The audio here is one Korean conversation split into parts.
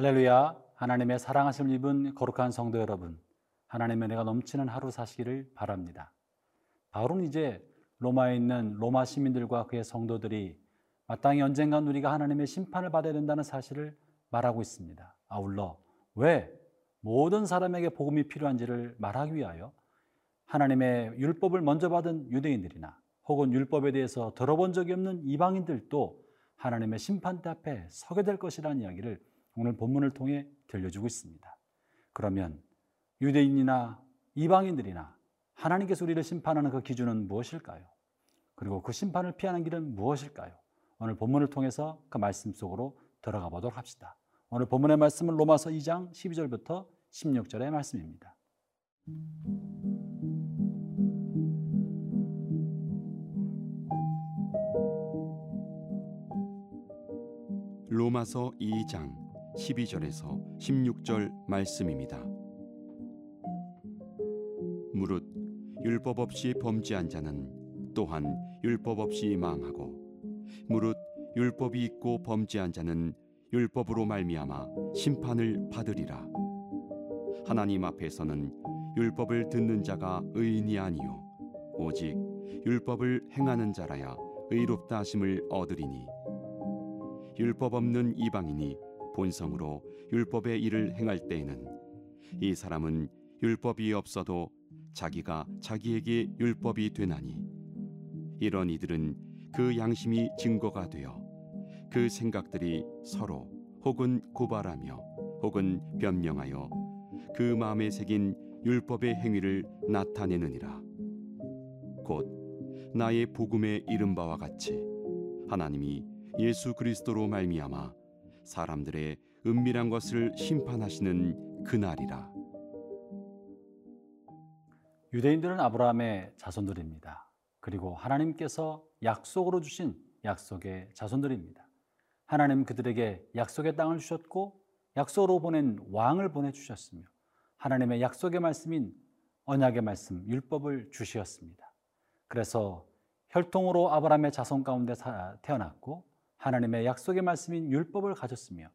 할렐루야. 하나님의 사랑하심을 입은 거룩한 성도 여러분. 하나님의 은혜가 넘치는 하루 사시기를 바랍니다. 바울은 이제 로마에 있는 로마 시민들과 그의 성도들이 마땅히 언젠간 우리가 하나님의 심판을 받아야 된다는 사실을 말하고 있습니다. 아울러 왜 모든 사람에게 복음이 필요한지를 말하기 위하여 하나님의 율법을 먼저 받은 유대인들이나 혹은 율법에 대해서 들어본 적이 없는 이방인들도 하나님의 심판대 앞에 서게 될 것이라는 이야기를 오늘 본문을 통해 들려주고 있습니다. 그러면 유대인이나 이방인들이나 하나님께서 우리를 심판하는 그 기준은 무엇일까요? 그리고 그 심판을 피하는 길은 무엇일까요? 오늘 본문을 통해서 그 말씀 속으로 들어가 보도록 합시다. 오늘 본문의 말씀은 로마서 2장 12절부터 16절의 말씀입니다. 로마서 2장 12절에서 16절 말씀입니다. 무릇 율법 없이 범죄한 자는 또한 율법 없이 망하고 무릇 율법이 있고 범죄한 자는 율법으로 말미암아 심판을 받으리라. 하나님 앞에서는 율법을 듣는 자가 의인이 아니요 오직 율법을 행하는 자라야 의롭다 하심을 얻으리니 율법 없는 이방인이 본성으로 율법의 일을 행할 때에는 이 사람은 율법이 없어도 자기가 자기에게 율법이 되나니 이런 이들은 그 양심이 증거가 되어 그 생각들이 서로 혹은 고발하며 혹은 변명하여 그 마음에 새긴 율법의 행위를 나타내느니라. 곧 나의 복음에 이른 바와 같이 하나님이 예수 그리스도로 말미암아 사람들의 은밀한 것을 심판하시는 그날이라. 유대인들은 아브라함의 자손들입니다. 그리고 하나님께서 약속으로 주신 약속의 자손들입니다. 하나님 그들에게 약속의 땅을 주셨고 약속으로 보낸 왕을 보내 주셨으며 하나님의 약속의 말씀인 언약의 말씀, 율법을 주시었습니다. 그래서 혈통으로 아브라함의 자손 가운데 태어났고 하나님의 약속의 말씀인 율법을 가졌으며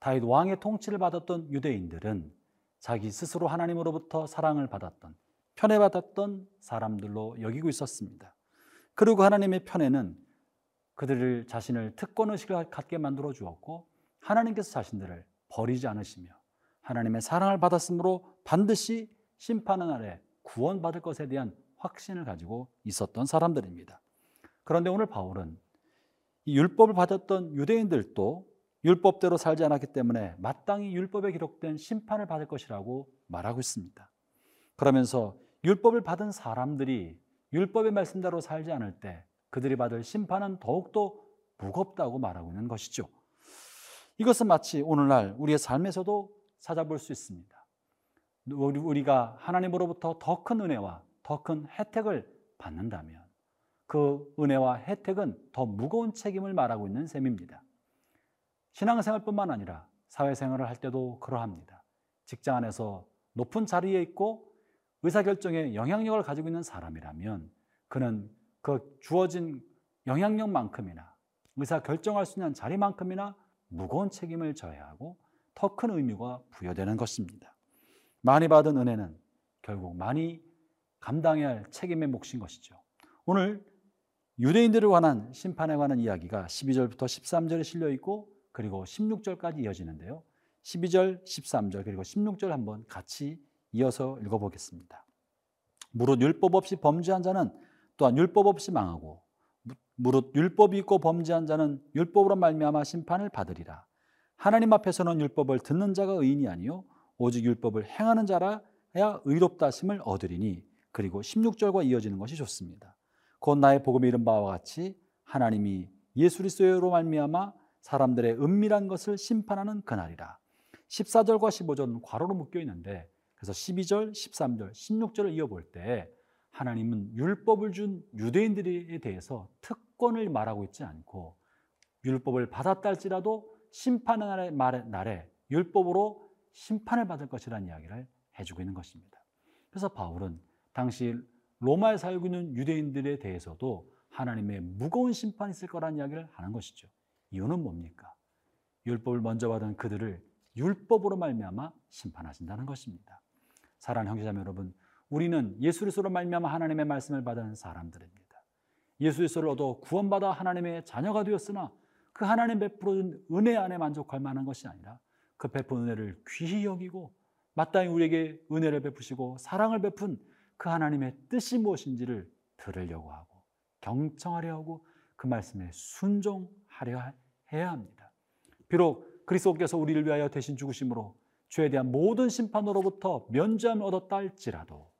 다윗 왕의 통치를 받았던 유대인들은 자기 스스로 하나님으로부터 사랑을 받았던 편애 받았던 사람들로 여기고 있었습니다. 그리고 하나님의 편애는 그들을 자신을 특권 의식을 갖게 만들어 주었고 하나님께서 자신들을 버리지 않으시며 하나님의 사랑을 받았으므로 반드시 심판의 날에 구원받을 것에 대한 확신을 가지고 있었던 사람들입니다. 그런데 오늘 바울은 이 율법을 받았던 유대인들도 율법대로 살지 않았기 때문에 마땅히 율법에 기록된 심판을 받을 것이라고 말하고 있습니다. 그러면서 율법을 받은 사람들이 율법의 말씀대로 살지 않을 때 그들이 받을 심판은 더욱더 무겁다고 말하고 있는 것이죠. 이것은 마치 오늘날 우리의 삶에서도 찾아볼 수 있습니다. 우리가 하나님으로부터 더 큰 은혜와 더 큰 혜택을 받는다면 그 은혜와 혜택은 더 무거운 책임을 말하고 있는 셈입니다. 신앙생활뿐만 아니라 사회생활을 할 때도 그러합니다. 직장 안에서 높은 자리에 있고 의사결정에 영향력을 가지고 있는 사람이라면 그는 그 주어진 영향력만큼이나 의사결정할 수 있는 자리만큼이나 무거운 책임을 져야 하고 더 큰 의미가 부여되는 것입니다. 많이 받은 은혜는 결국 많이 감당해야 할 책임의 몫인 것이죠. 오늘 유대인들을 관한 심판에 관한 이야기가 12절부터 13절에 실려 있고 그리고 16절까지 이어지는데요. 12절, 13절 그리고 16절 한번 같이 이어서 읽어보겠습니다. 무릇 율법 없이 범죄한 자는 또한 율법 없이 망하고 무릇 율법이 있고 범죄한 자는 율법으로 말미암아 심판을 받으리라. 하나님 앞에서는 율법을 듣는 자가 의인이 아니요 오직 율법을 행하는 자라야 의롭다 심을 얻으리니 그리고 16절과 이어지는 것이 좋습니다. 곧 나의 복음에 이른 바와 같이 하나님이 예수 그리스도로 말미암아 사람들의 은밀한 것을 심판하는 그날이라. 14절과 15절은 괄호로 묶여 있는데 그래서 12절, 13절, 16절을 이어볼 때 하나님은 율법을 준 유대인들에 대해서 특권을 말하고 있지 않고 율법을 받았다 할지라도 심판의 날에, 날에 율법으로 심판을 받을 것이라는 이야기를 해주고 있는 것입니다. 그래서 바울은 당시 로마에 살고 있는 유대인들에 대해서도 하나님의 무거운 심판이 있을 거라는 이야기를 하는 것이죠. 이유는 뭡니까? 율법을 먼저 받은 그들을 율법으로 말미암아 심판하신다는 것입니다. 사랑하는 형제자매 여러분, 우리는 예수 그리스도로 말미암아 하나님의 말씀을 받은 사람들입니다. 예수 그리스도를 얻어 구원받아 하나님의 자녀가 되었으나 그 하나님 베풀어준 은혜 안에 만족할 만한 것이 아니라 그 베푼 은혜를 귀히 여기고 마땅히 우리에게 은혜를 베푸시고 사랑을 베푼 그 하나님의 뜻이 무엇인지를 들으려고 하고 경청하려 하고 그 말씀에 순종하려 해야 합니다. 비록 그리스도께서 우리를 위하여 대신 죽으심으로 죄에 대한 모든 심판으로부터 면죄함을 얻었다 할지라도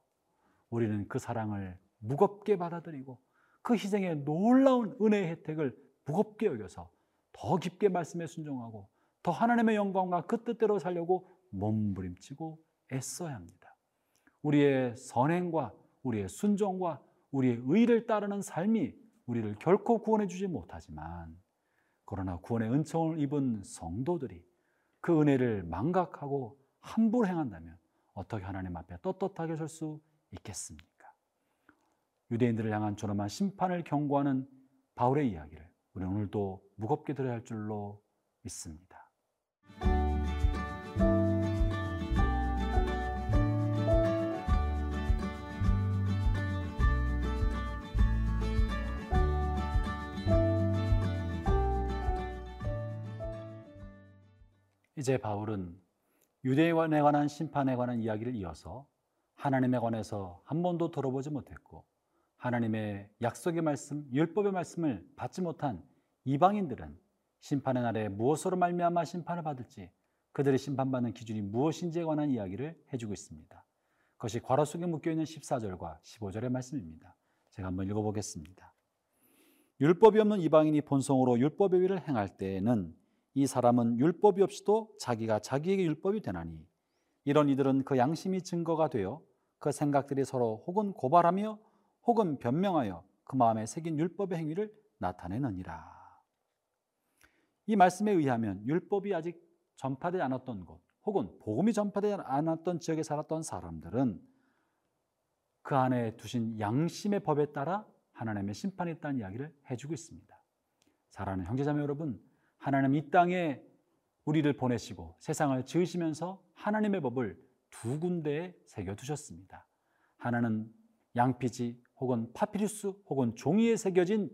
우리는 그 사랑을 무겁게 받아들이고 그 희생의 놀라운 은혜의 혜택을 무겁게 여겨서 더 깊게 말씀에 순종하고 더 하나님의 영광과 그 뜻대로 살려고 몸부림치고 애써야 합니다. 우리의 선행과 우리의 순종과 우리의 의를 따르는 삶이 우리를 결코 구원해 주지 못하지만 그러나 구원의 은총을 입은 성도들이 그 은혜를 망각하고 함부로 행한다면 어떻게 하나님 앞에 떳떳하게 설 수 있겠습니까? 유대인들을 향한 존엄한 심판을 경고하는 바울의 이야기를 우리 오늘도 무겁게 들어야 할 줄로 믿습니다. 이제 바울은 유대인에 관한 심판에 관한 이야기를 이어서 하나님에 관해서 한 번도 들어보지 못했고 하나님의 약속의 말씀, 율법의 말씀을 받지 못한 이방인들은 심판의 날에 무엇으로 말미암아 심판을 받을지 그들이 심판받는 기준이 무엇인지에 관한 이야기를 해주고 있습니다. 그것이 괄호 속에 묶여 있는 14절과 15절의 말씀입니다. 제가 한번 읽어보겠습니다. 율법이 없는 이방인이 본성으로 율법의 위를 행할 때에는 이 사람은 율법이 없이도 자기가 자기에게 율법이 되나니 이런 이들은 그 양심이 증거가 되어 그 생각들이 서로 혹은 고발하며 혹은 변명하여 그 마음에 새긴 율법의 행위를 나타내느니라. 이 말씀에 의하면 율법이 아직 전파되지 않았던 곳 혹은 복음이 전파되지 않았던 지역에 살았던 사람들은 그 안에 두신 양심의 법에 따라 하나님의 심판이 있다는 이야기를 해주고 있습니다. 사랑하는 형제자매 여러분, 하나님 이 땅에 우리를 보내시고 세상을 지으시면서 하나님의 법을 두 군데에 새겨 두셨습니다. 하나는 양피지 혹은 파피루스 혹은 종이에 새겨진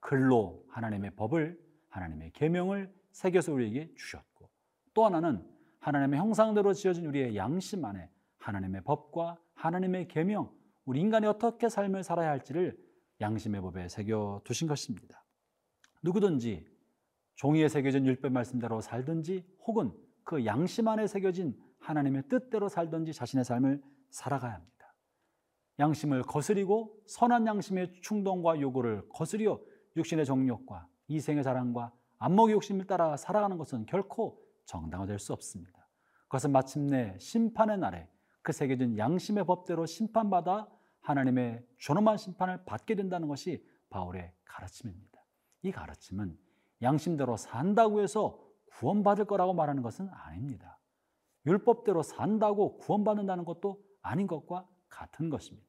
글로 하나님의 법을 하나님의 계명을 새겨서 우리에게 주셨고 또 하나는 하나님의 형상대로 지어진 우리의 양심 안에 하나님의 법과 하나님의 계명 우리 인간이 어떻게 삶을 살아야 할지를 양심의 법에 새겨 두신 것입니다. 누구든지 종이에 새겨진 율법 말씀대로 살든지 혹은 그 양심 안에 새겨진 하나님의 뜻대로 살든지 자신의 삶을 살아가야 합니다. 양심을 거스리고 선한 양심의 충동과 요구를 거스려 육신의 정욕과 이생의 자랑과 안목의 욕심을 따라 살아가는 것은 결코 정당화될 수 없습니다. 그것은 마침내 심판의 날에 그 새겨진 양심의 법대로 심판받아 하나님의 존엄한 심판을 받게 된다는 것이 바울의 가르침입니다. 이 가르침은 양심대로 산다고 해서 구원받을 거라고 말하는 것은 아닙니다. 율법대로 산다고 구원받는다는 것도 아닌 것과 같은 것입니다.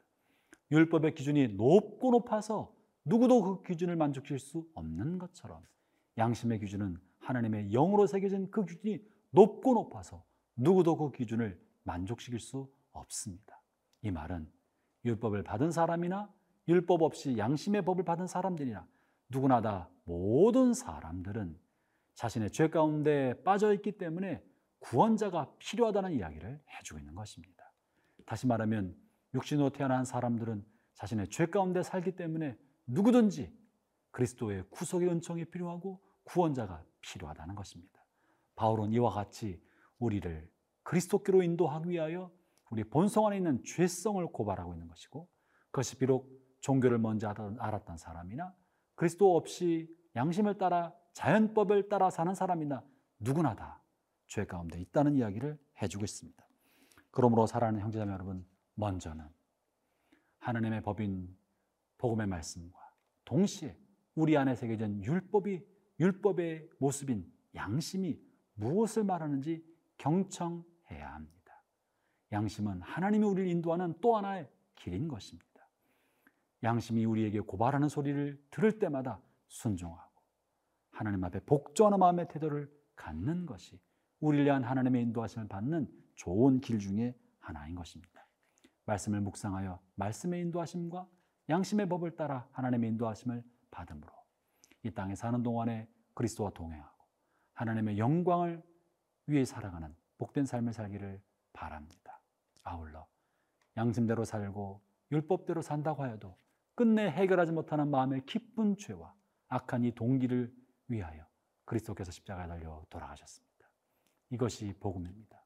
율법의 기준이 높고 높아서 누구도 그 기준을 만족시킬 수 없는 것처럼 양심의 기준은 하나님의 영으로 새겨진 그 기준이 높고 높아서 누구도 그 기준을 만족시킬 수 없습니다. 이 말은 율법을 받은 사람이나 율법 없이 양심의 법을 받은 사람들이나 누구나 다 모든 사람들은 자신의 죄 가운데 빠져 있기 때문에 구원자가 필요하다는 이야기를 해주고 있는 것입니다. 다시 말하면 육신으로 태어난 사람들은 자신의 죄 가운데 살기 때문에 누구든지 그리스도의 구속의 은총이 필요하고 구원자가 필요하다는 것입니다. 바울은 이와 같이 우리를 그리스도께로 인도하기 위하여 우리 본성 안에 있는 죄성을 고발하고 있는 것이고 그것이 비록 종교를 먼저 알았던 사람이나 그리스도 없이 양심을 따라 자연법을 따라 사는 사람이나 누구나 다 죄 가운데 있다는 이야기를 해주고 있습니다. 그러므로 사랑하는 형제자매 여러분, 먼저는 하나님의 법인 복음의 말씀과 동시에 우리 안에 새겨진 율법이 율법의 모습인 양심이 무엇을 말하는지 경청해야 합니다. 양심은 하나님이 우리를 인도하는 또 하나의 길인 것입니다. 양심이 우리에게 고발하는 소리를 들을 때마다 순종하고 하나님 앞에 복종하는 마음의 태도를 갖는 것이 우리를 위한 하나님의 인도하심을 받는 좋은 길 중에 하나인 것입니다. 말씀을 묵상하여 말씀의 인도하심과 양심의 법을 따라 하나님의 인도하심을 받음으로 이 땅에 사는 동안에 그리스도와 동행하고 하나님의 영광을 위해 살아가는 복된 삶을 살기를 바랍니다. 아울러 양심대로 살고 율법대로 산다고 하여도 끝내 해결하지 못하는 마음의 기쁜 죄와 악한 이 동기를 위하여 그리스도께서 십자가에 달려 돌아가셨습니다. 이것이 복음입니다.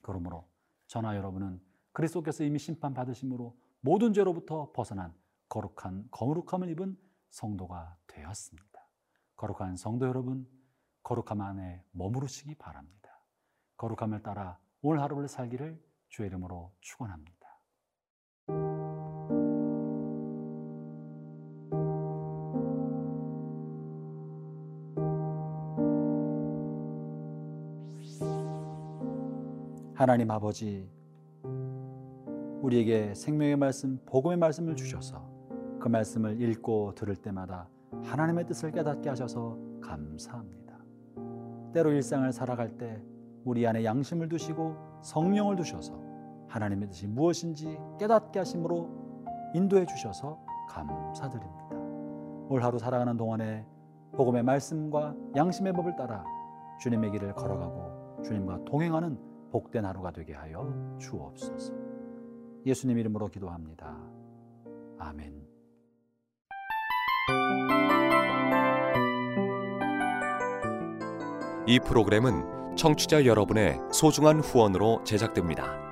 그러므로 저나 여러분은 그리스도께서 이미 심판 받으심으로 모든 죄로부터 벗어난 거룩한 거룩함을 입은 성도가 되었습니다. 거룩한 성도 여러분, 거룩함 안에 머무르시기 바랍니다. 거룩함을 따라 오늘 하루를 살기를 주의 이름으로 축원합니다. 하나님 아버지, 우리에게 생명의 말씀, 복음의 말씀을 주셔서 그 말씀을 읽고 들을 때마다 하나님의 뜻을 깨닫게 하셔서 감사합니다. 때로 일상을 살아갈 때 우리 안에 양심을 두시고 성령을 두셔서 하나님의 뜻이 무엇인지 깨닫게 하심으로 인도해 주셔서 감사드립니다. 올 하루 살아가는 동안에 복음의 말씀과 양심의 법을 따라 주님의 길을 걸어가고 주님과 동행하는 복된 하루가 되게 하여 주옵소서. 예수님 이름으로 기도합니다. 아멘. 이 프로그램은 청취자 여러분의 소중한 후원으로 제작됩니다.